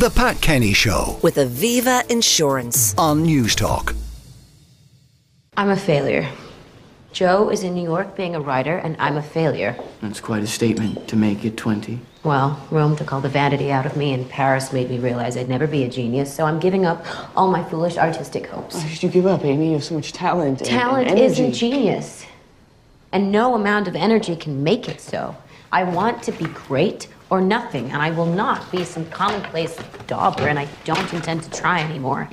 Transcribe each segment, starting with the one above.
The Pat Kenny Show with Aviva Insurance. on News Talk. I'm a failure. Joe is in New York being a writer, and I'm a failure. That's quite a statement to make at 20. Well, Rome took all the vanity out of me, and Paris made me realize I'd never be a genius, so I'm giving up all my foolish artistic hopes. Why should you give up, Amy? You have so much talent. Talent and energy. isn't genius, and no amount of energy can make it so. I want to be great or nothing, and I will not be some commonplace dauber, and I don't intend to try anymore.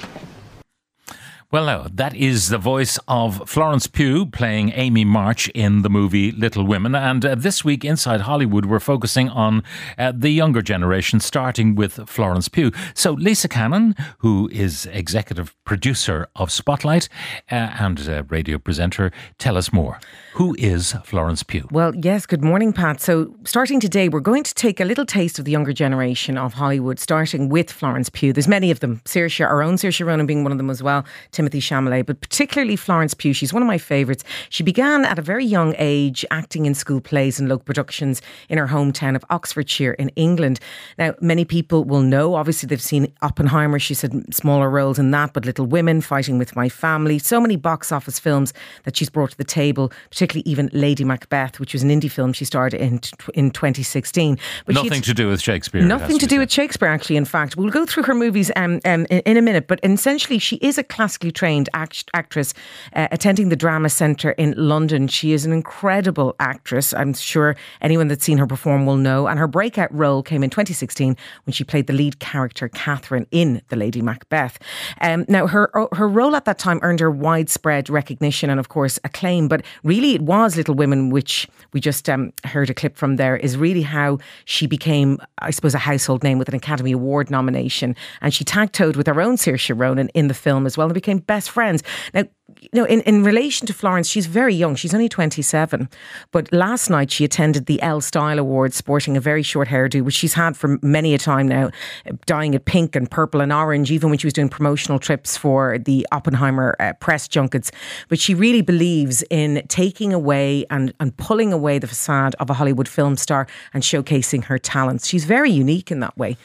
Well, now, that is the voice of Florence Pugh playing Amy March in the movie Little Women. And uh, this week, Inside Hollywood, we're focusing on uh, the younger generation, starting with Florence Pugh. So, Lisa Cannon, who is executive producer of Spotlight uh, and uh, radio presenter, tell us more. Who is Florence Pugh? Well, yes, good morning, Pat. So, starting today, we're going to take a little taste of the younger generation of Hollywood, starting with Florence Pugh. There's many of them, Saoirse, our own Saoirse Ronan being one of them as well, Timothée Chalamet, but particularly Florence Pugh. She's one of my favourites. She began at a very young age acting in school plays and local productions in her hometown of Oxfordshire in England. Now, many people will know, obviously, they've seen Oppenheimer. She's had smaller roles in that, but Little Women, Fighting with My Family, so many box office films that she's brought to the table, particularly even Lady Macbeth, which was an indie film she starred in in 2016. But Nothing to do with Shakespeare. Nothing to do said. with Shakespeare, actually. In fact, we'll go through her movies um, um, in, in a minute. But essentially, she is a classically trained act- actress uh, attending the Drama Centre in London. She is an incredible actress. I'm sure anyone that's seen her perform will know. And her breakout role came in 2016 when she played the lead character Catherine in The Lady Macbeth. Um, now, her her role at that time earned her widespread recognition and, of course, acclaim. But really, it was Little Women, which we just um, heard a clip from there, is really how she became, I suppose, a household name with an Academy Award nomination. And she tag toed with her own Saoirse Ronan in the film as well and became best friends. Now, you know, in, in relation to Florence, she's very young. She's only 27. But last night she attended the Elle Style Awards sporting a very short hairdo, which she's had for many a time now, dyeing it pink and purple and orange, even when she was doing promotional trips for the Oppenheimer uh, press junkets. But she really believes in taking away and, and pulling away the facade of a Hollywood film star and showcasing her talents. She's very unique in that way.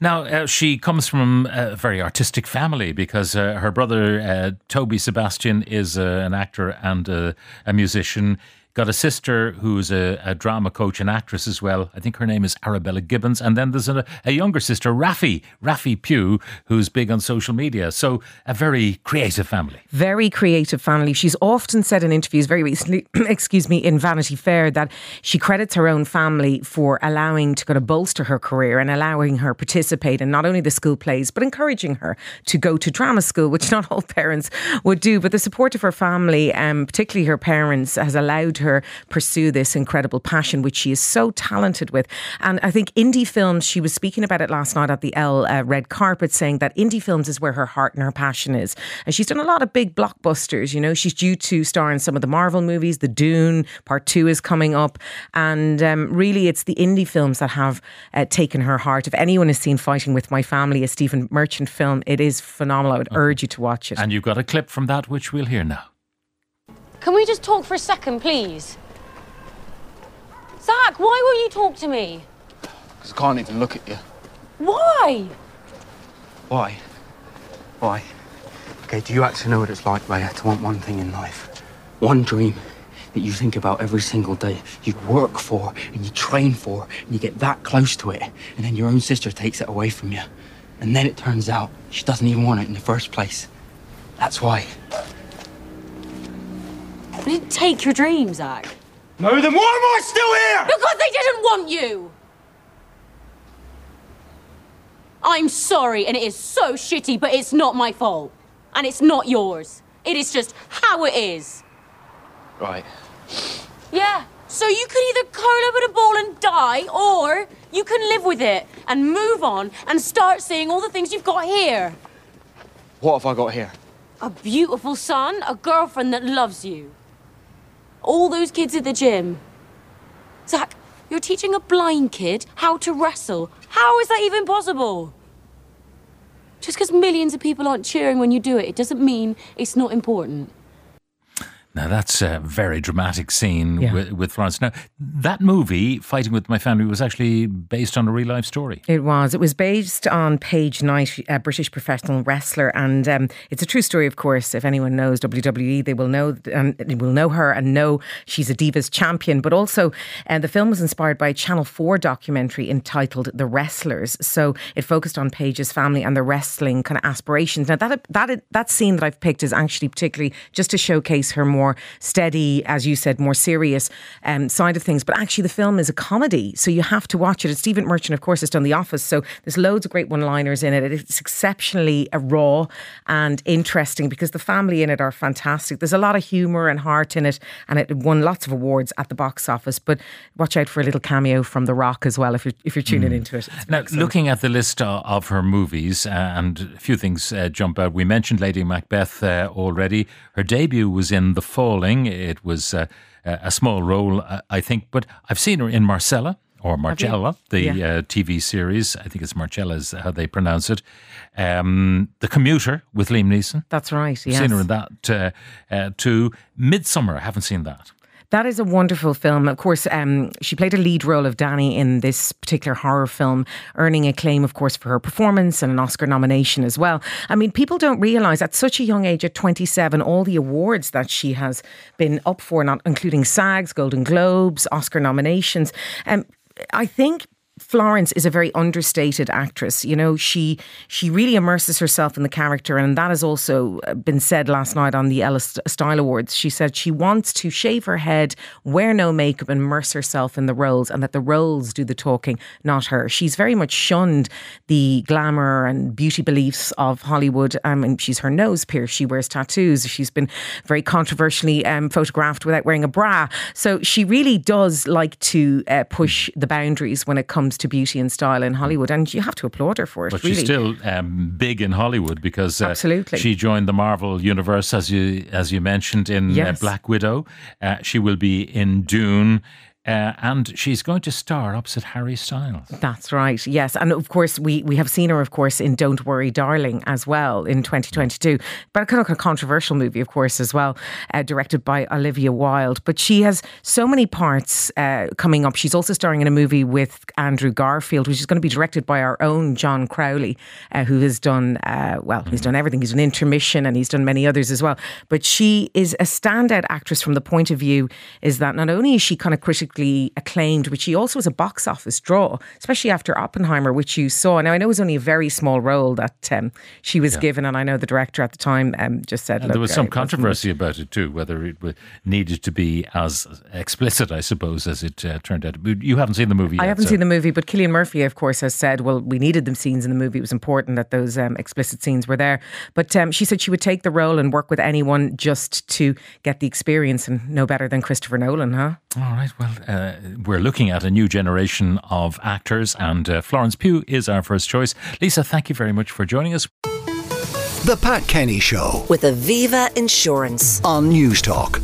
Now, uh, she comes from a very artistic family because uh, her brother, uh, Toby Sebastian, is uh, an actor and uh, a musician. Got a sister who's a, a drama coach and actress as well. I think her name is Arabella Gibbins. And then there's a, a younger sister, Raffi, Raffi Pugh, who's big on social media. So a very creative family. very creative family. She's often said in interviews very recently, excuse me, in Vanity Fair that she credits her own family for allowing to kind of bolster her career and allowing her participate in not only the school plays, but encouraging her to go to drama school, which not all parents would do. But the support of her family, um, particularly her parents, has allowed her pursue this incredible passion, which she is so talented with. And I think indie films, she was speaking about it last night at the Elle uh, red carpet, saying that indie films is where her heart and her passion is. And she's done a lot of big blockbusters. You know, she's due to star in some of the Marvel movies. The Dune Part Two is coming up, and um, really, it's the indie films that have uh, taken her heart. If anyone has seen Fighting with My Family, a Stephen Merchant film, it is phenomenal. I would urge you to watch it. And you've got a clip from that, which we'll hear now. Can we just talk for a second, please? Zak, why won't you talk to me? Because I can't even look at you. Why? Why? Why? Okay, do you actually know what it's like, Raya, to want one thing in life? One dream that you think about every single day, you work for and you train for, and you get that close to it, and then your own sister takes it away from you. And then it turns out she doesn't even want it in the first place. That's why. I didn't take your dream, Zak. No, then why am I still here? Because they didn't want you! I'm sorry, and it is so shitty, but it's not my fault. And it's not yours. It is just how it is. Right. Yeah. So you could either curl up in a ball and die, or you can live with it and move on and start seeing all the things you've got here. What have I got here? A beautiful son, a girlfriend that loves you. All those kids at the gym. Zak, you're teaching a blind kid how to wrestle. How is that even possible? Just because millions of people aren't cheering when you do it, it doesn't mean it's not important. Now that's a very dramatic scene Yeah. with, with Florence. Now that movie, Fighting with My Family, was actually based on a real life story. It was. It was based on Paige Knight, a British professional wrestler, and um, it's a true story. Of course, if anyone knows WWE, they will know and they will know her and know she's a divas champion. But also, uh, the film was inspired by a Channel Four documentary entitled "The Wrestlers." So it focused on Paige's family and the wrestling kind of aspirations. Now that that that scene that I've picked is actually particularly just to showcase her more steady, as you said, more serious um, side of things. But actually, the film is a comedy, so you have to watch it. It's Stephen Merchant, of course, has done The Office, so there's loads of great one-liners in it. It's exceptionally uh, raw and interesting because the family in it are fantastic. There's a lot of humour and heart in it, and it won lots of awards at the box office. But watch out for a little cameo from The Rock as well if you're if you're tuning into it. It's Now, excellent. looking at the list uh, of her movies, uh, and a few things uh, jump out. We mentioned Lady Macbeth uh, already. Her debut was in The Falling. It was uh, a small role, uh, I think, but I've seen her in Marcella. Or Marcella, the Yeah. uh, TV series. I think it's Marcella is how they pronounce it. Um, the Commuter with Liam Neeson. That's right. I've seen her in that uh, uh, too. Midsommar, I haven't seen that. That is a wonderful film. Of course, um, she played a lead role of Dani in this particular horror film, earning acclaim, of course, for her performance and an Oscar nomination as well. I mean, people don't realise at such a young age, at 27, all the awards that she has been up for, not including SAGs, Golden Globes, Oscar nominations. Um, I think Florence is a very understated actress. You know, she she really immerses herself in the character, and that has also uh, been said last night on the Ellis Style Awards. She said she wants to shave her head, wear no makeup, and immerse herself in the roles, and that the roles do the talking, not her. She's very much shunned the glamour and beauty beliefs of Hollywood. I mean, she's her nose pierced. She wears tattoos. She's been very controversially um, photographed without wearing a bra. So she really does like to uh, push the boundaries when it comes to beauty and style in Hollywood, and you have to applaud her for it. But really. she's still um, big in Hollywood because uh, Absolutely. she joined the Marvel universe as you as you mentioned in uh, Black Widow. Uh, she will be in Dune. Uh, and she's going to star opposite Harry Styles. That's right. Yes, and of course we we have seen her, of course, in Don't Worry, Darling, as well in 2022. But a kind of a controversial movie, of course, as well, uh, directed by Olivia Wilde. But she has so many parts uh, coming up. She's also starring in a movie with Andrew Garfield, which is going to be directed by our own John Crowley, uh, who has done uh, well. He's done everything. He's done Intermission, and he's done many others as well. But she is a standout actress from the point of view is that not only is she kind of critically acclaimed, but she also was a box office draw, especially after Oppenheimer, which you saw. Now I know it was only a very small role that um, she was given, and I know the director at the time um, just said there was some controversy about it too, whether it needed to be as explicit, I suppose, as it uh, turned out. You haven't seen the movie yet. I haven't so- seen the movie, but Cillian Murphy, of course, has said, well, we needed them scenes in the movie. It was important that those um, explicit scenes were there. But um, she said she would take the role and work with anyone just to get the experience, and no better than Christopher Nolan, huh? All right. Well, uh, we're looking at a new generation of actors, and uh, Florence Pugh is our first choice. Lisa, thank you very much for joining us. The Pat Kenny Show with Aviva Insurance. on News Talk.